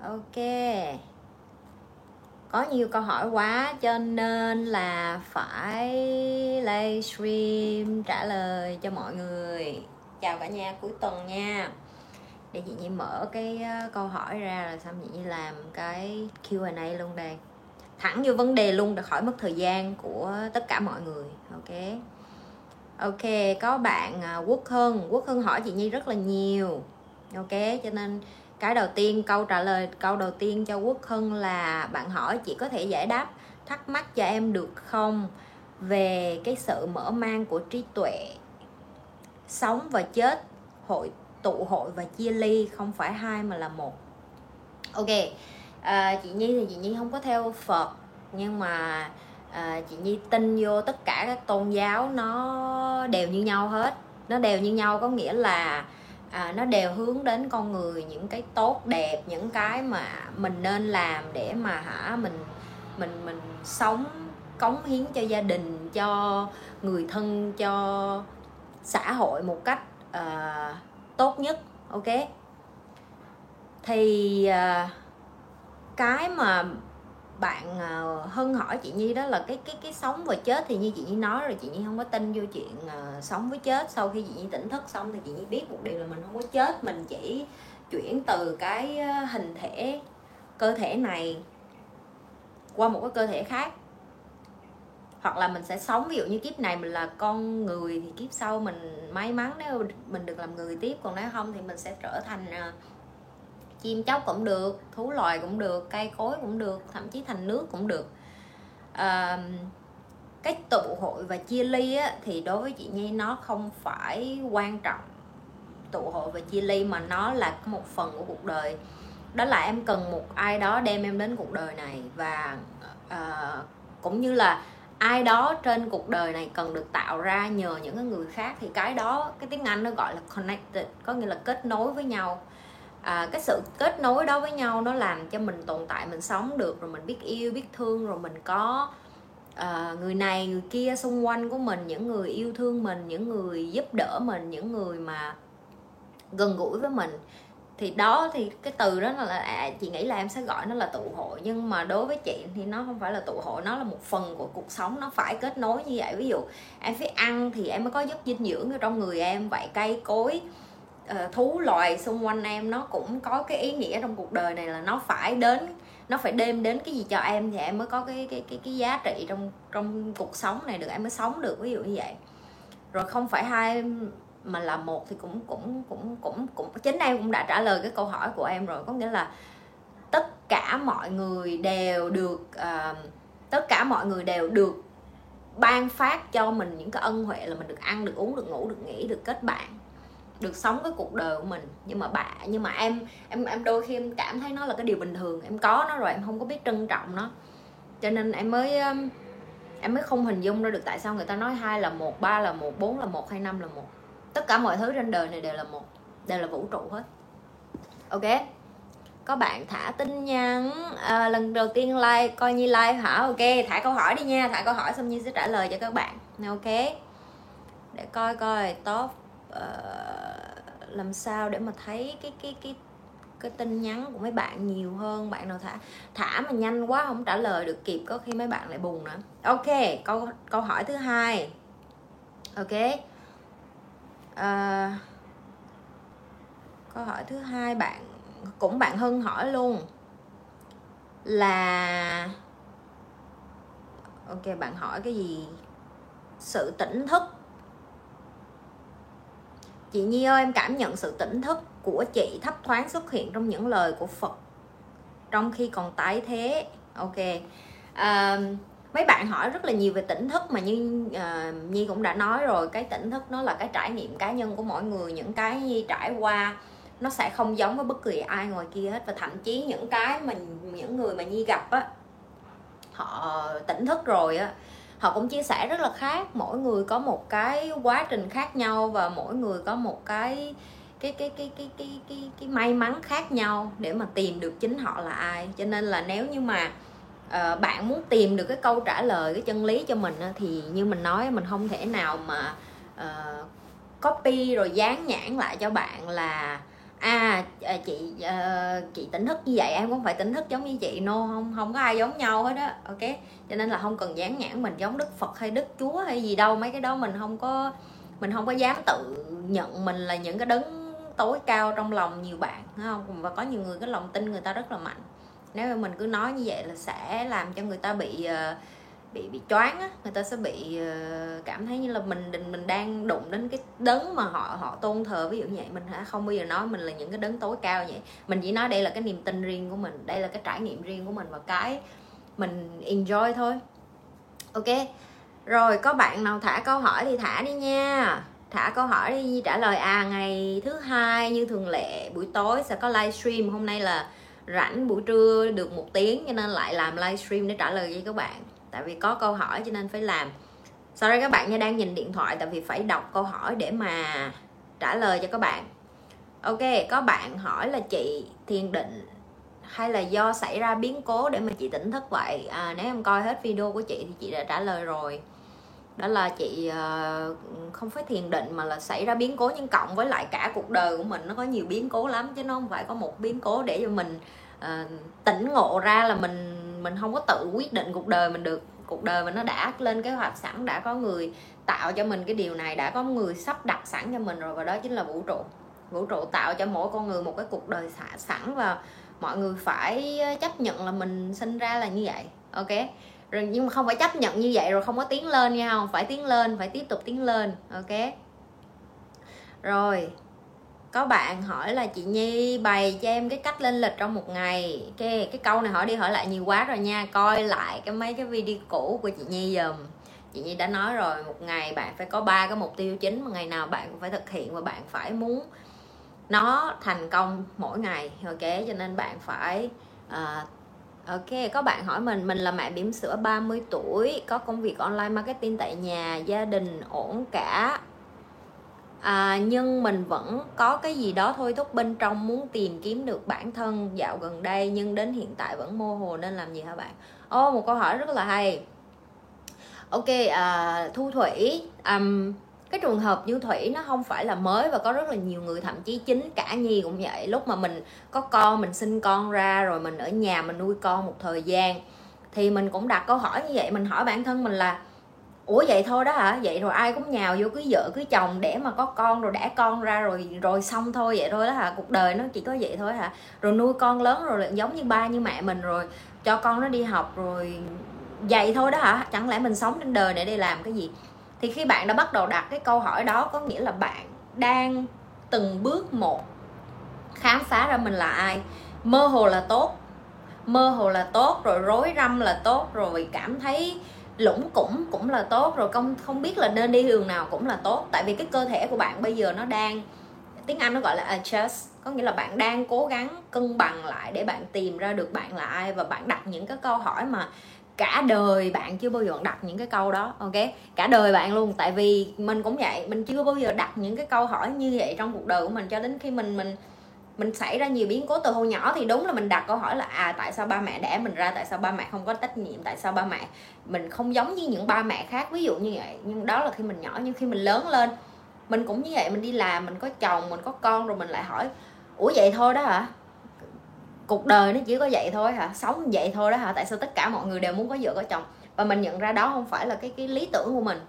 ok. Có nhiều câu hỏi quá cho nên là phải livestream trả lời cho mọi người. Chào cả nhà, cuối tuần nha. Để chị nhi mở cái ờ, câu hỏi ra là xong chị nhi làm cái Q&A luôn đây. Thẳng vô vấn đề luôn, để khỏi mất thời gian của tất cả mọi người. Ok. Ok, có bạn ờ, quốc hưng. Quốc hưng hỏi chị nhi rất là nhiều. Ok, cho nên cái đầu tiên câu trả lời câu đầu tiên cho quốc hưng là bạn hỏi chị có thể giải đáp thắc mắc cho em được không về cái sự mở mang của trí tuệ sống và chết hội tụ hội và chia ly không phải hai mà là một. Ok à, chị nhi thì chị nhi không có theo phật nhưng mà à, chị nhi tin vô tất cả các tôn giáo nó đều như nhau hết. Nó đều như nhau có nghĩa là à, nó đều hướng đến con người những cái tốt đẹp những cái mà mình nên làm để mà hả mình mình mình sống cống hiến cho gia đình cho người thân cho xã hội một cách uh, tốt nhất ok? Thì uh, cái mà bạn ờ, hân hỏi chị nhi đó là cái cái cái sống và chết thì như chị nhi nói rồi chị nhi không có tin vô chuyện uh, sống với chết. Sau khi chị nhi tỉnh thức xong thì chị nhi biết một điều là mình không có chết mình chỉ chuyển từ cái ờ, hình thể cơ thể này qua một cái cơ thể khác. Hoặc là mình sẽ sống ví dụ như kiếp này mình là con người thì kiếp sau mình may mắn nếu mình được làm người tiếp còn nếu không thì mình sẽ trở thành uh, chim chóc cũng được thú loài cũng được cây cối cũng được thậm chí thành nước cũng được. À, cái tụ hội và chia ly á, thì đối với chị nhi nó không phải quan trọng. Tụ hội và chia ly mà nó là một phần của cuộc đời. Đó là em cần một ai đó đem em đến cuộc đời này và uh, cũng như là ai đó trên cuộc đời này cần được tạo ra nhờ những cái người khác thì cái đó cái tiếng anh nó gọi là connected có nghĩa là kết nối với nhau à, cái sự kết nối đó với nhau nó làm cho mình tồn tại mình sống được rồi mình biết yêu biết thương rồi mình có à, người này người kia xung quanh của mình những người yêu thương mình những người giúp đỡ mình những người mà gần gũi với mình. Thì đó thì cái từ đó là à, chị nghĩ là em sẽ gọi nó là tụ hội nhưng mà đối với chị thì nó không phải là tụ hội nó là một phần của cuộc sống nó phải kết nối như vậy. Ví dụ em phải ăn thì em mới có giúp dinh dưỡng ở trong người em vậy cây cối uh, thú loài xung quanh em nó cũng có cái ý nghĩa trong cuộc đời này là nó phải đến nó phải đem đến cái gì cho em thì em mới có cái cái cái cái giá trị trong trong cuộc sống này được em mới sống được ví dụ như vậy. Rồi không phải hai mà là một thì cũng cũng cũng cũng cũng chính em cũng đã trả lời cái câu hỏi của em rồi có nghĩa là tất cả mọi người đều được uh, tất cả mọi người đều được ban phát cho mình những cái ân huệ là mình được ăn được uống được ngủ được nghỉ được kết bạn được sống cái cuộc đời của mình. Nhưng mà bạn nhưng mà em em em đôi khi em cảm thấy nó là cái điều bình thường em có nó rồi em không có biết trân trọng nó. Cho nên em mới um, em mới không hình dung ra được tại sao người ta nói hai là một ba là một bốn là một hay năm là một. Tất cả mọi thứ trên đời này đều là một đều là vũ trụ hết. Ok? Có bạn thả tin nhắn à, lần đầu tiên like coi như like hả? Ok thả câu hỏi đi nha. Thả câu hỏi xong như sẽ trả lời cho các bạn. Ok? Để coi coi top uh, làm sao để mà thấy cái cái cái cái tin nhắn của mấy bạn nhiều hơn bạn nào thả thả mà nhanh quá không trả lời được kịp có khi mấy bạn lại buồn nữa. Ok câu câu hỏi thứ hai. Ok. À, câu hỏi thứ hai bạn cũng bạn hưng hỏi luôn là ok bạn hỏi cái gì? Sự tỉnh thức chị Nhi ơi em cảm nhận sự tỉnh thức của chị thấp thoáng xuất hiện trong những lời của Phật. Trong khi còn tái thế. Ok. À, mấy bạn hỏi rất là nhiều về tỉnh thức mà như uh, Nhi cũng đã nói rồi. Cái tỉnh thức nó là cái trải nghiệm cá nhân của mỗi người. Những cái Nhi trải qua nó sẽ không giống với bất kỳ ai ngoài kia hết. Và thậm chí những cái mà những người mà Nhi gặp á họ tỉnh thức rồi á họ cũng chia sẻ rất là khác. Mỗi người có một cái quá trình khác nhau và mỗi người có một cái cái cái cái cái cái cái, cái may mắn khác nhau để mà tìm được chính họ là ai. Cho nên là nếu như mà uh, bạn muốn tìm được cái câu trả lời cái chân lý cho mình thì như mình nói mình không thể nào mà uh, copy rồi dán nhãn lại cho bạn là À, à, chị uh, chị tỉnh thức như vậy em cũng phải tỉnh thức giống như chị no không không có ai giống nhau hết á ok? Cho nên là không cần dán nhãn mình giống đức phật hay đức chúa hay gì đâu mấy cái đó mình không có mình không có dám tự nhận mình là những cái đấng tối cao trong lòng nhiều bạn không? Và có nhiều người cái lòng tin người ta rất là mạnh. Nếu mà mình cứ nói như vậy là sẽ làm cho người ta bị uh, bị bị choáng á người ta sẽ bị uh, cảm thấy như là mình mình đang đụng đến cái đấng mà họ họ tôn thờ. Ví dụ như vậy mình không bao giờ nói mình là những cái đấng tối cao vậy. Mình chỉ nói đây là cái niềm tin riêng của mình đây là cái trải nghiệm riêng của mình và cái mình enjoy thôi. Ok rồi có bạn nào thả câu hỏi thì thả đi nha. Thả câu hỏi đi trả lời à ngày thứ hai như thường lệ buổi tối sẽ có livestream hôm nay là rảnh buổi trưa được một tiếng cho nên lại làm livestream để trả lời với các bạn tại vì có câu hỏi cho nên phải làm. Sorry các bạn nha đang nhìn điện thoại tại vì phải đọc câu hỏi để mà trả lời cho các bạn. Ok có bạn hỏi là chị thiền định hay là do xảy ra biến cố để mà chị tỉnh thức vậy? À, nếu em coi hết video của chị thì chị đã trả lời rồi. Đó là chị uh, không phải thiền định mà là xảy ra biến cố nhưng cộng với lại cả cuộc đời của mình. Nó có nhiều biến cố lắm chứ nó không phải có một biến cố để cho mình uh, tỉnh ngộ ra là mình mình không có tự quyết định cuộc đời mình được. Cuộc đời mình nó đã lên kế hoạch sẵn, đã có người tạo cho mình cái điều này, đã có người sắp đặt sẵn cho mình rồi, và đó chính là vũ trụ. Vũ trụ tạo cho mỗi con người một cái cuộc đời sẵn và mọi người phải ờ, chấp nhận là mình sinh ra là như vậy. Ok? Rồi nhưng mà không phải chấp nhận như vậy rồi không có tiến lên nha, không phải tiến lên, phải tiếp tục tiến lên. Ok? Rồi có bạn hỏi là chị Nhi bày cho em cái cách lên lịch trong một ngày. Cái cái câu này hỏi đi hỏi lại nhiều quá rồi nha. Coi lại cái mấy cái video cũ của chị Nhi dùm chị Nhi đã nói rồi một ngày bạn phải có ba cái mục tiêu chính mà ngày nào bạn cũng phải thực hiện và bạn phải muốn nó thành công mỗi ngày. Ok cho nên bạn phải uh, Ok, có bạn hỏi mình, mình là mẹ bỉm sữa 30 tuổi, có công việc online marketing tại nhà, gia đình ổn cả. À, nhưng mình vẫn có cái gì đó thôi thúc bên trong muốn tìm kiếm được bản thân dạo gần đây nhưng đến hiện tại vẫn mô hồ nên làm gì hả bạn? Ô, oh, một câu hỏi rất là hay. Ok, à, Thu Thủy, um, cái trường hợp như thủy nó không phải là mới và có rất là nhiều người thậm chí chính cả nhi cũng vậy lúc mà mình có con mình sinh con ra rồi mình ở nhà mình nuôi con một thời gian thì mình cũng đặt câu hỏi như vậy mình hỏi bản thân mình là ủa, vậy thôi đó hả? Vậy rồi ai cũng nhào vô cưới vợ, cưới chồng để mà có con rồi đẻ con ra rồi rồi xong thôi, vậy thôi đó hả? Cuộc đời nó chỉ có vậy thôi hả? Rồi nuôi con lớn rồi giống như ba như mẹ mình rồi, cho con nó đi học rồi, vậy thôi đó hả? Chẳng lẽ mình sống trên đời để đi làm cái gì? Thì khi bạn đã bắt đầu đặt cái câu hỏi đó, có nghĩa là bạn đang từng bước một khám phá ra mình là ai? Mơ hồ là tốt, mơ hồ là tốt, rồi rối rắm là tốt, rồi cảm thấy lũng cũng cũng là tốt, rồi không không biết là nên đi đường nào cũng là tốt. Tại vì cái cơ thể của bạn bây giờ nó đang, tiếng anh nó gọi là adjust, có nghĩa là bạn đang cố gắng cân bằng lại để bạn tìm ra được bạn là ai và bạn đặt những cái câu hỏi mà cả đời bạn chưa bao giờ đặt những cái câu đó, ok? Cả đời bạn luôn, tại vì mình cũng vậy, mình chưa bao giờ đặt những cái câu hỏi như vậy trong cuộc đời của mình cho đến khi mình mình mình xảy ra nhiều biến cố từ hồi nhỏ thì đúng là mình đặt câu hỏi là à tại sao ba mẹ đẻ mình ra, tại sao ba mẹ không có trách nhiệm, tại sao ba mẹ mình không giống như những ba mẹ khác? Ví dụ như vậy. Nhưng đó là khi mình nhỏ, nhưng khi mình lớn lên, mình cũng như vậy, mình đi làm, mình có chồng, mình có con rồi mình lại hỏi, ủa, vậy thôi đó hả? Cuộc đời nó chỉ có vậy thôi hả? Sống vậy thôi đó hả? Tại sao tất cả mọi người đều muốn có vợ có chồng? Và mình nhận ra đó không phải là cái cái lý tưởng của mình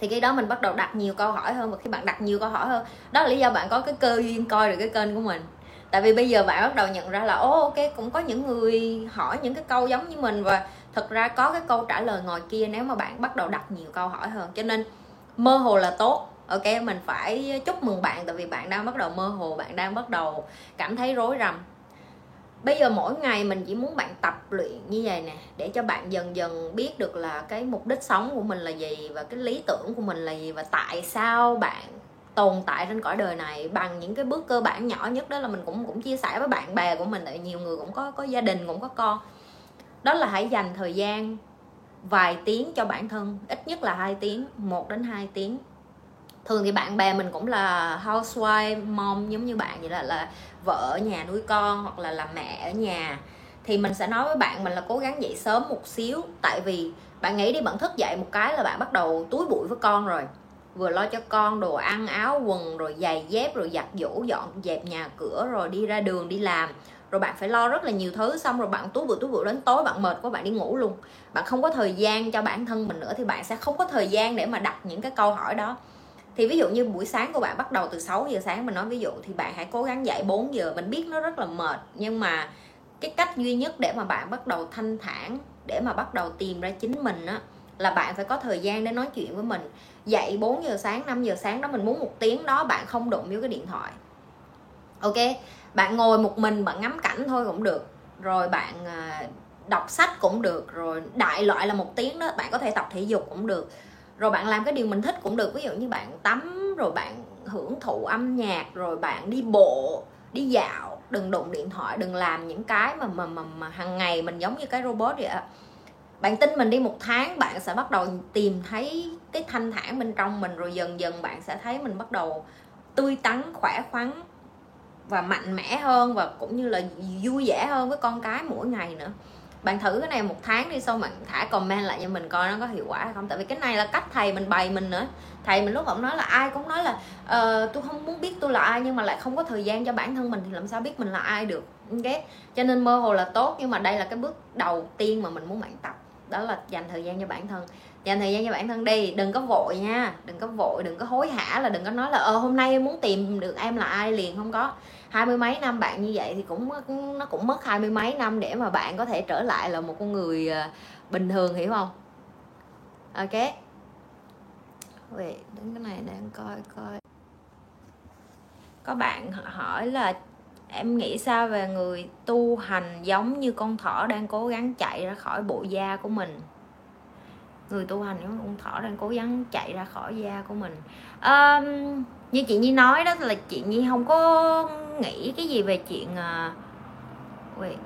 thì cái đó mình bắt đầu đặt nhiều câu hỏi hơn và khi bạn đặt nhiều câu hỏi hơn, đó là lý do bạn có cái cơ duyên coi được cái kênh của mình. Tại vì bây giờ bạn bắt đầu nhận ra là ô ok, cũng có những người hỏi những cái câu giống như mình. Và thật ra có cái câu trả lời ngoài kia nếu mà bạn bắt đầu đặt nhiều câu hỏi hơn. Cho nên, mơ hồ là tốt, ok? Mình phải chúc mừng bạn tại vì bạn đang bắt đầu mơ hồ, bạn đang bắt đầu cảm thấy rối rắm bây giờ mỗi ngày mình chỉ muốn bạn tập luyện như vậy nè, để cho bạn dần dần biết được là cái mục đích sống của mình là gì và cái lý tưởng của mình là gì và tại sao bạn tồn tại trên cõi đời này bằng những cái bước cơ bản nhỏ nhất. Đó là mình cũng cũng chia sẻ với bạn bè của mình tại nhiều người cũng có có gia đình, cũng có con. Đó là hãy dành thời gian vài tiếng cho bản thân, ít nhất là hai tiếng, một đến hai tiếng thường thì bạn bè mình cũng là housewife, mom giống như bạn vậy là là vợ ở nhà nuôi con hoặc là làm mẹ ở nhà. Thì mình sẽ nói với bạn mình là cố gắng dậy sớm một xíu, tại vì bạn nghĩ đi, bạn thức dậy một cái là bạn bắt đầu túi bụi với con rồi. Vừa lo cho con đồ ăn, áo quần, rồi giày dép, rồi giặt giũ, dọn dẹp nhà cửa, rồi đi ra đường đi làm. Rồi bạn phải lo rất là nhiều thứ, xong rồi bạn túi bụi túi bụi đến tối bạn mệt quá, bạn đi ngủ luôn. Bạn không có thời gian cho bản thân mình nữa thì bạn sẽ không có thời gian để mà đặt những cái câu hỏi đó thì ví dụ như buổi sáng của bạn bắt đầu từ 6 giờ sáng mình nói ví dụ, thì bạn hãy cố gắng dậy 4 giờ. Mình biết nó rất là mệt, nhưng mà cái cách duy nhất để mà bạn bắt đầu thanh thản, để mà bắt đầu tìm ra chính mình á, là bạn phải có thời gian để nói chuyện với mình. Dậy 4 giờ sáng 5 giờ sáng đó mình muốn một tiếng đó, bạn không đụng vô cái điện thoại. Ok? Bạn ngồi một mình, bạn ngắm cảnh thôi cũng được. Rồi bạn à, đọc sách cũng được, rồi đại loại là một tiếng đó, bạn có thể tập thể dục cũng được rồi bạn làm cái điều mình thích cũng được. Ví dụ như bạn tắm rồi bạn hưởng thụ âm nhạc rồi bạn đi bộ đi dạo. Đừng đụng điện thoại đừng làm những cái mà mà mà, mà hàng ngày mình giống như cái robot vậy ạ bạn tin mình đi một tháng bạn sẽ bắt đầu tìm thấy cái thanh thản bên trong mình rồi dần dần bạn sẽ thấy mình bắt đầu tươi tắn khỏe khoắn và mạnh mẽ hơn và cũng như là vui vẻ hơn với con cái mỗi ngày nữa bạn thử cái này một tháng đi xong bạn thả comment lại cho mình coi nó có hiệu quả hay không. Tại vì cái này là cách thầy mình bày mình nữa. Thầy mình lúc ông nói là ai cũng nói là uh, tôi không muốn biết tôi là ai nhưng mà lại không có thời gian cho bản thân mình thì làm sao biết mình là ai được. Ok? Cho nên mơ hồ là tốt nhưng mà đây là cái bước đầu tiên mà mình muốn bạn tập. Đó là dành thời gian cho bản thân dành thời gian cho bản thân đi, đừng có vội nha. Đừng có vội, đừng có hối hả là đừng có nói là ờ hôm nay em muốn tìm được em là ai? Liền không có. Hai mươi mấy năm bạn như vậy thì cũng nó cũng mất hai mươi mấy năm để mà bạn có thể trở lại là một con người ờ, bình thường, hiểu không? Ok. Vậy đến cái này đang coi coi. Có bạn hỏi là em nghĩ sao về người tu hành giống như con thỏ đang cố gắng chạy ra khỏi bộ da của mình? Người tu hành giống con thỏ đang cố gắng chạy ra khỏi da của mình. Um, như chị nhi nói đó là chị nhi không có nghĩ cái gì về chuyện ờ, uh, wait